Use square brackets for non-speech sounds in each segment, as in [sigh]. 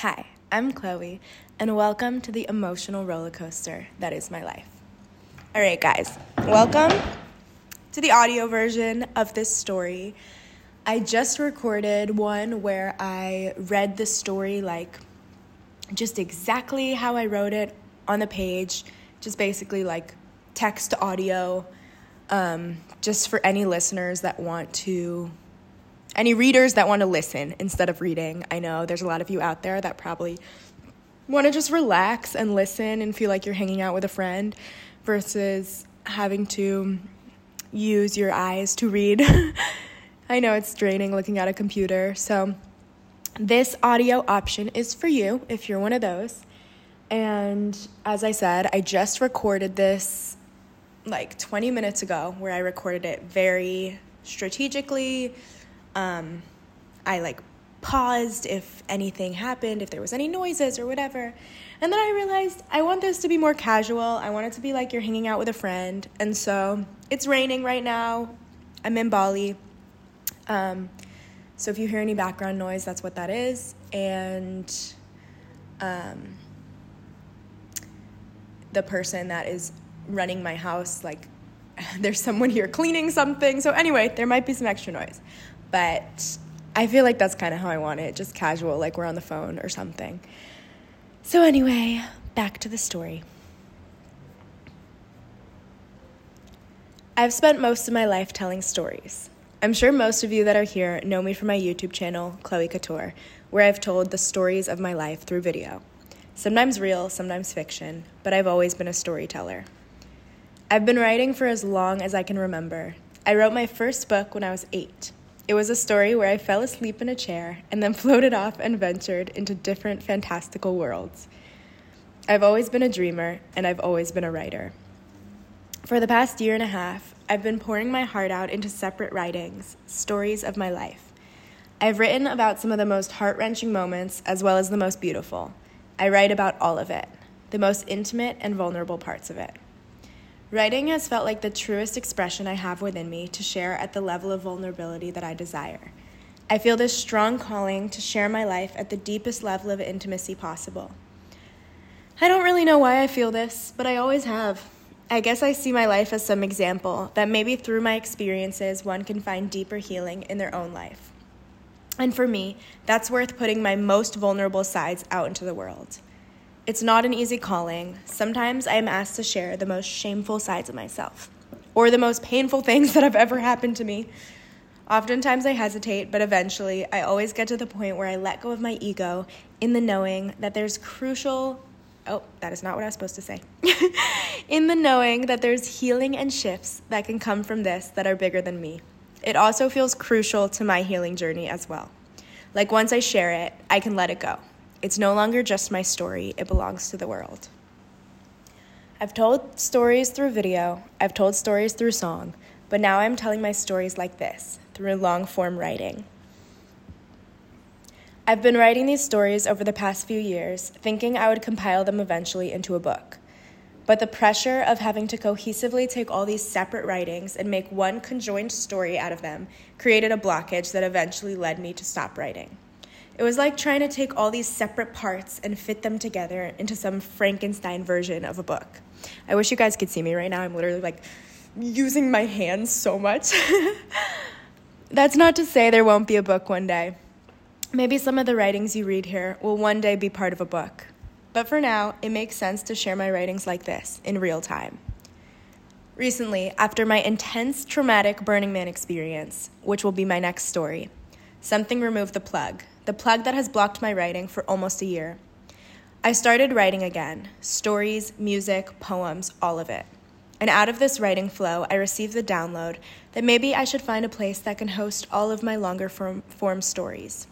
Hi, I'm Chloe, and welcome to the emotional roller coaster that is my life. All right, guys, welcome to the audio version of this story. I just recorded one where I read the story like just exactly how I wrote it on the page, just basically like text to audio, um, just for any listeners that want to any readers that want to listen instead of reading. I know there's a lot of you out there that probably want to just relax and listen and feel like you're hanging out with a friend versus having to use your eyes to read. [laughs] I know it's draining looking at a computer. So, this audio option is for you if you're one of those. And as I said, I just recorded this like 20 minutes ago where I recorded it very strategically um, I like paused if anything happened, if there was any noises or whatever. And then I realized I want this to be more casual. I want it to be like you're hanging out with a friend. And so it's raining right now. I'm in Bali. Um, so if you hear any background noise, that's what that is. And um, the person that is running my house, like, [laughs] there's someone here cleaning something. So anyway, there might be some extra noise. But I feel like that's kind of how I want it, just casual, like we're on the phone or something. So, anyway, back to the story. I've spent most of my life telling stories. I'm sure most of you that are here know me from my YouTube channel, Chloe Couture, where I've told the stories of my life through video. Sometimes real, sometimes fiction, but I've always been a storyteller. I've been writing for as long as I can remember. I wrote my first book when I was eight. It was a story where I fell asleep in a chair and then [laughs] floated off and ventured into different fantastical worlds. I've always been a dreamer and I've always been a writer. For the past year and a half, I've been pouring my heart out into separate writings, stories of my life. I've written about some of the most heart wrenching moments as well as the most beautiful. I write about all of it, the most intimate and vulnerable parts of it. Writing has felt like the truest expression I have within me to share at the level of vulnerability that I desire. I feel this strong calling to share my life at the deepest level of intimacy possible. I don't really know why I feel this, but I always have. I guess I see my life as some example that maybe through my experiences one can find deeper healing in their own life. And for me, that's worth putting my most vulnerable sides out into the world. It's not an easy calling. Sometimes I am asked to share the most shameful sides of myself or the most painful things [laughs] that have ever happened to me. Oftentimes I hesitate, but eventually I always get to the point where I let go of my ego in the knowing that there's crucial Oh, that is not what I was supposed to say. [laughs] in the knowing that there's healing and shifts that can come from this that are bigger than me. It also feels crucial to my healing journey as well. Like once I share it, I can let it go. It's no longer just my story, it belongs to the world. I've told stories through video, I've told stories through song, but now I'm telling my stories like this, through long form writing. I've been writing these stories over the past few years, thinking I would compile them eventually into a book. But the pressure of having to cohesively take all these separate writings and make one conjoined story out of them created a blockage that eventually led me to stop writing. It was like trying to take all these separate parts and fit them together into some Frankenstein version of a book. I wish you guys could see me right now. I'm literally like using my hands so much. [laughs] That's not to say there won't be a book one day. Maybe some of the writings you read here will one day be part of a book. But for now, it makes sense to share my writings like this, in real time. Recently, after my intense traumatic Burning Man experience, which will be my next story, something removed the plug the plug that has blocked my writing for almost a year. I started writing again stories, music, poems, all of it. And out of this writing flow, I received the download that maybe I should find a place that can host all of my longer form, form stories.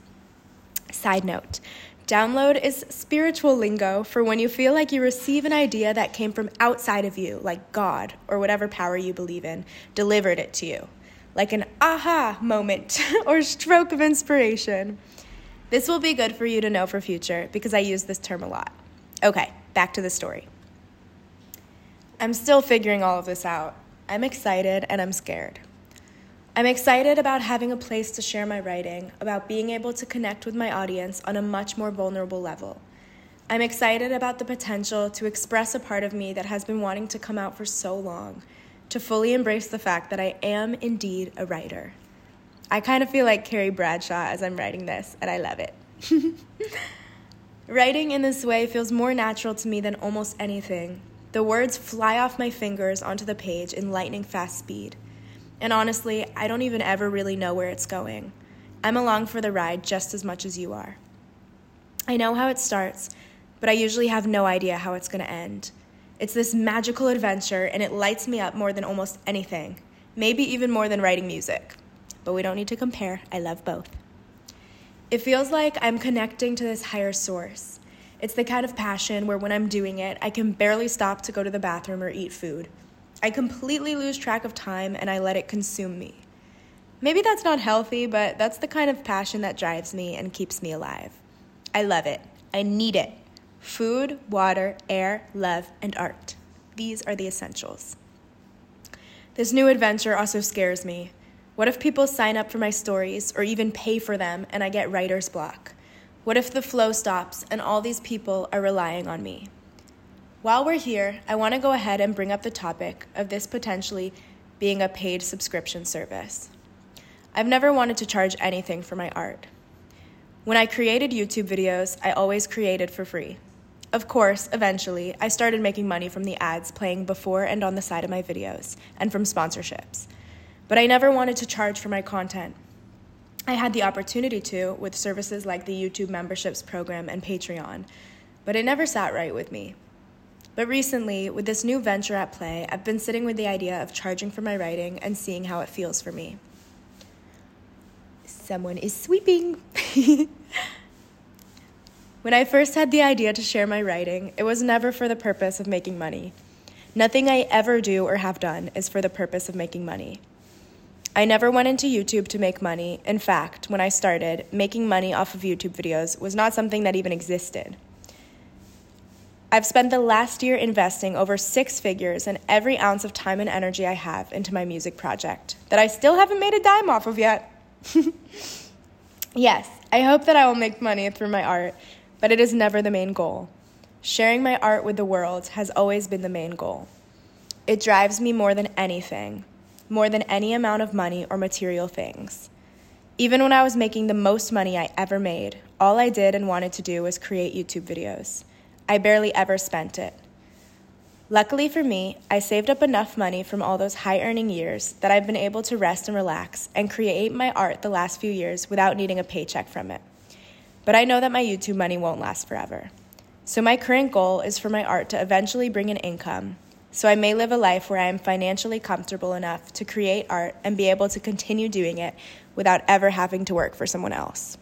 Side note download is spiritual lingo for when you feel like you receive an idea that came from outside of you, like God or whatever power you believe in, delivered it to you, like an aha moment [laughs] or stroke of inspiration. This will be good for you to know for future because I use this term a lot. Okay, back to the story. I'm still figuring all of this out. I'm excited and I'm scared. I'm excited about having a place to share my writing, about being able to connect with my audience on a much more vulnerable level. I'm excited about the potential to express a part of me that has been wanting to come out for so long, to fully embrace the fact that I am indeed a writer. I kind of feel like Carrie Bradshaw as I'm writing this, and I love it. [laughs] Writing in this way feels more natural to me than almost anything. The words fly off my fingers onto the page in lightning fast speed. And honestly, I don't even ever really know where it's going. I'm along for the ride just as much as you are. I know how it starts, but I usually have no idea how it's going to end. It's this magical adventure, and it lights me up more than almost anything, maybe even more than writing music. But we don't need to compare, I love both. It feels like I'm connecting to this higher source. It's the kind of passion where when I'm doing it, I can barely stop to go to the bathroom or eat food. I completely lose track of time and I let it consume me. Maybe that's not healthy, but that's the kind of passion that drives me and keeps me alive. I love it. I need it. Food, water, air, love, and art. These are the essentials. This new adventure also scares me. What if people sign up for my stories or even pay for them and I get writer's block? What if the flow stops and all these people are relying on me? While we're here, I want to go ahead and bring up the topic of this potentially being a paid subscription service. I've never wanted to charge anything for my art. When I created YouTube videos, I always created for free. Of course, eventually, I started making money from the ads playing before and on the side of my videos, and from sponsorships but I never wanted to charge for my content. I had the opportunity to with services like the YouTube memberships program and Patreon, but it never sat right with me. But recently, with this new venture at play, I've been sitting with the idea of charging for my writing and seeing how it feels for me. Someone is sweeping. [laughs] when I first had the idea to share my writing, it was never for the purpose of making money. Nothing I ever do or have done is for the purpose of making money. I never went into YouTube to make money. In fact, when I started, making money off of YouTube videos was not something that even existed. I've spent the last year investing over six figures and every ounce of time and energy I have into my music project that I still haven't made a dime off of yet. [laughs] yes, I hope that I will make money through my art, but it is never the main goal. Sharing my art with the world has always been the main goal. It drives me more than anything more than any amount of money or material things. Even when I was making the most money I ever made, all I did and wanted to do was create YouTube videos. I barely ever spent it. Luckily for me, I saved up enough money from all those high earning years that I've been able to rest and relax and create my art the last few years without needing a paycheck from it. But I know that my YouTube money won't last forever. So my current goal is for my art to eventually bring in income so I may live a life where I am financially comfortable enough to create art and be able to continue doing it without ever having to work for someone else.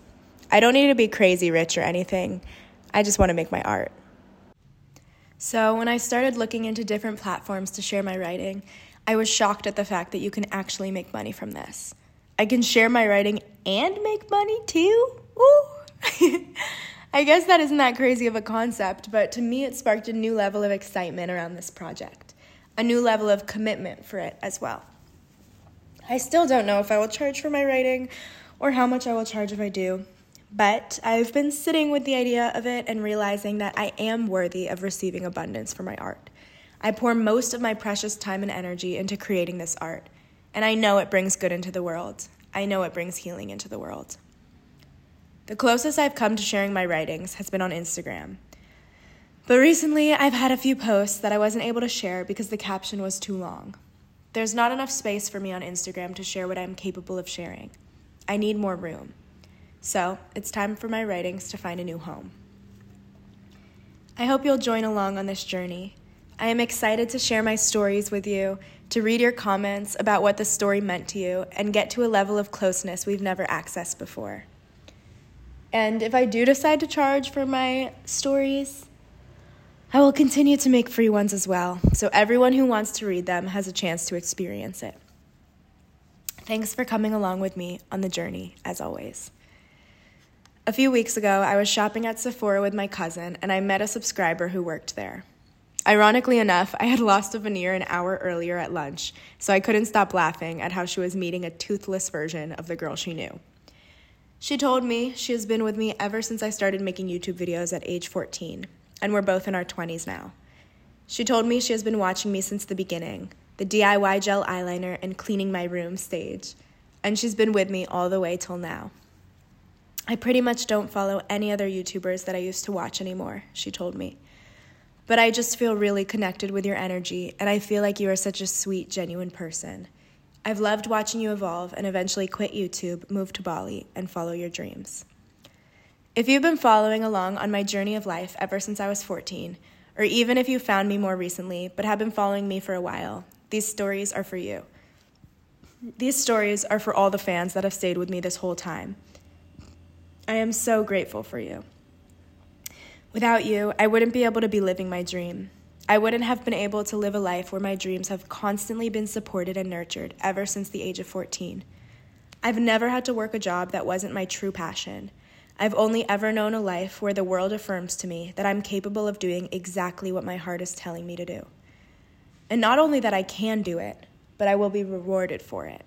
I don't need to be crazy rich or anything, I just want to make my art. So, when I started looking into different platforms to share my writing, I was shocked at the fact that you can actually make money from this. I can share my writing and make money too? Ooh! [laughs] I guess that isn't that crazy of a concept, but to me, it sparked a new level of excitement around this project, a new level of commitment for it as well. I still don't know if I will charge for my writing or how much I will charge if I do, but I've been sitting with the idea of it and realizing that I am worthy of receiving abundance for my art. I pour most of my precious time and energy into creating this art, and I know it brings good into the world. I know it brings healing into the world. The closest I've come to sharing my writings has been on Instagram. But recently, I've had a few posts that I wasn't able to share because the caption was too long. There's not enough space for me on Instagram to share what I'm capable of sharing. I need more room. So, it's time for my writings to find a new home. I hope you'll join along on this journey. I am excited to share my stories with you, to read your comments about what the story meant to you, and get to a level of closeness we've never accessed before. And if I do decide to charge for my stories, I will continue to make free ones as well, so everyone who wants to read them has a chance to experience it. Thanks for coming along with me on the journey, as always. A few weeks ago, I was shopping at Sephora with my cousin, and I met a subscriber who worked there. Ironically enough, I had lost a veneer an hour earlier at lunch, so I couldn't stop laughing at how she was meeting a toothless version of the girl she knew. She told me she has been with me ever since I started making YouTube videos at age 14, and we're both in our 20s now. She told me she has been watching me since the beginning, the DIY gel eyeliner and cleaning my room stage, and she's been with me all the way till now. I pretty much don't follow any other YouTubers that I used to watch anymore, she told me. But I just feel really connected with your energy, and I feel like you are such a sweet, genuine person. I've loved watching you evolve and eventually quit YouTube, move to Bali, and follow your dreams. If you've been following along on my journey of life ever since I was 14, or even if you found me more recently but have been following me for a while, these stories are for you. These stories are for all the fans that have stayed with me this whole time. I am so grateful for you. Without you, I wouldn't be able to be living my dream. I wouldn't have been able to live a life where my dreams have constantly been supported and nurtured ever since the age of 14. I've never had to work a job that wasn't my true passion. I've only ever known a life where the world affirms to me that I'm capable of doing exactly what my heart is telling me to do. And not only that I can do it, but I will be rewarded for it.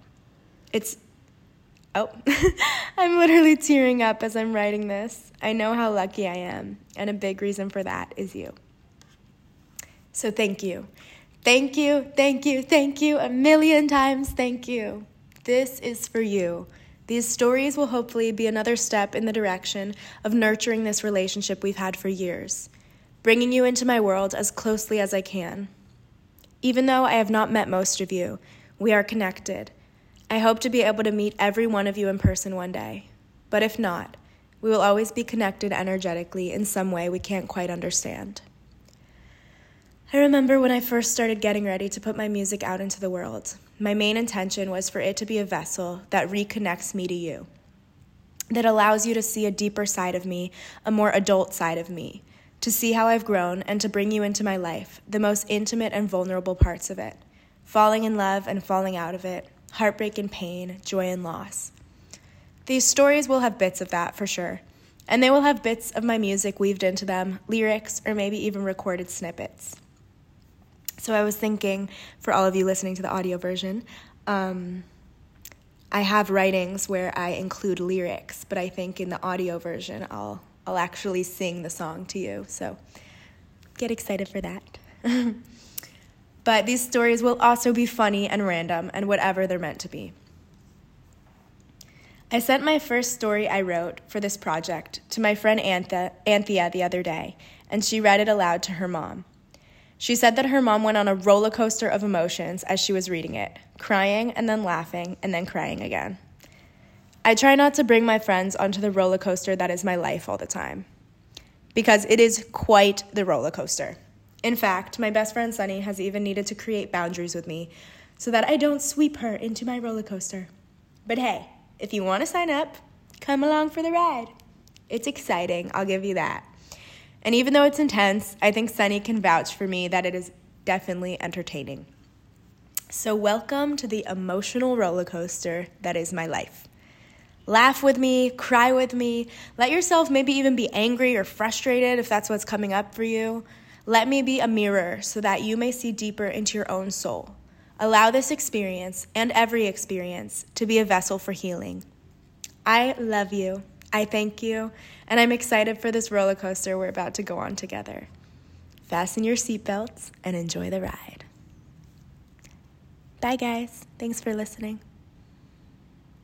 It's Oh, [laughs] I'm literally tearing up as I'm writing this. I know how lucky I am, and a big reason for that is you. So thank you. Thank you, thank you, thank you, a million times thank you. This is for you. These stories will hopefully be another step in the direction of nurturing this relationship we've had for years, bringing you into my world as closely as I can. Even though I have not met most of you, we are connected I hope to be able to meet every one of you in person one day. But if not, we will always be connected energetically in some way we can't quite understand. I remember when I first started getting ready to put my music out into the world, my main intention was for it to be a vessel that reconnects me to you, that allows you to see a deeper side of me, a more adult side of me, to see how I've grown and to bring you into my life, the most intimate and vulnerable parts of it, falling in love and falling out of it, heartbreak and pain, joy and loss. These stories will have bits of that for sure, and they will have bits of my music weaved into them, lyrics, or maybe even recorded snippets. So I was thinking, for all of you listening to the audio version, um, I have writings where I include lyrics, but I think in the audio version, I'll I'll actually sing the song to you. So get excited for that. [laughs] But these stories will also be funny and random and whatever they're meant to be. I sent my first story I wrote for this project to my friend Anthea, Anthea the other day, and she read it aloud to her mom. She said that her mom went on a roller coaster of emotions as she was reading it, crying and then laughing and then crying again. I try not to bring my friends onto the roller coaster that is my life all the time, because it is quite the roller coaster. In fact, my best friend Sunny has even needed to create boundaries with me so that I don't sweep her into my roller coaster. But hey, if you want to sign up, come along for the ride. It's exciting, I'll give you that. And even though it's intense, I think Sunny can vouch for me that it is definitely entertaining. So, welcome to the emotional roller coaster that is my life. Laugh with me, cry with me, let yourself maybe even be angry or frustrated if that's what's coming up for you. Let me be a mirror so that you may see deeper into your own soul. Allow this experience and every experience to be a vessel for healing. I love you. I thank you, and I'm excited for this roller coaster we're about to go on together. Fasten your seatbelts and enjoy the ride. Bye, guys. Thanks for listening.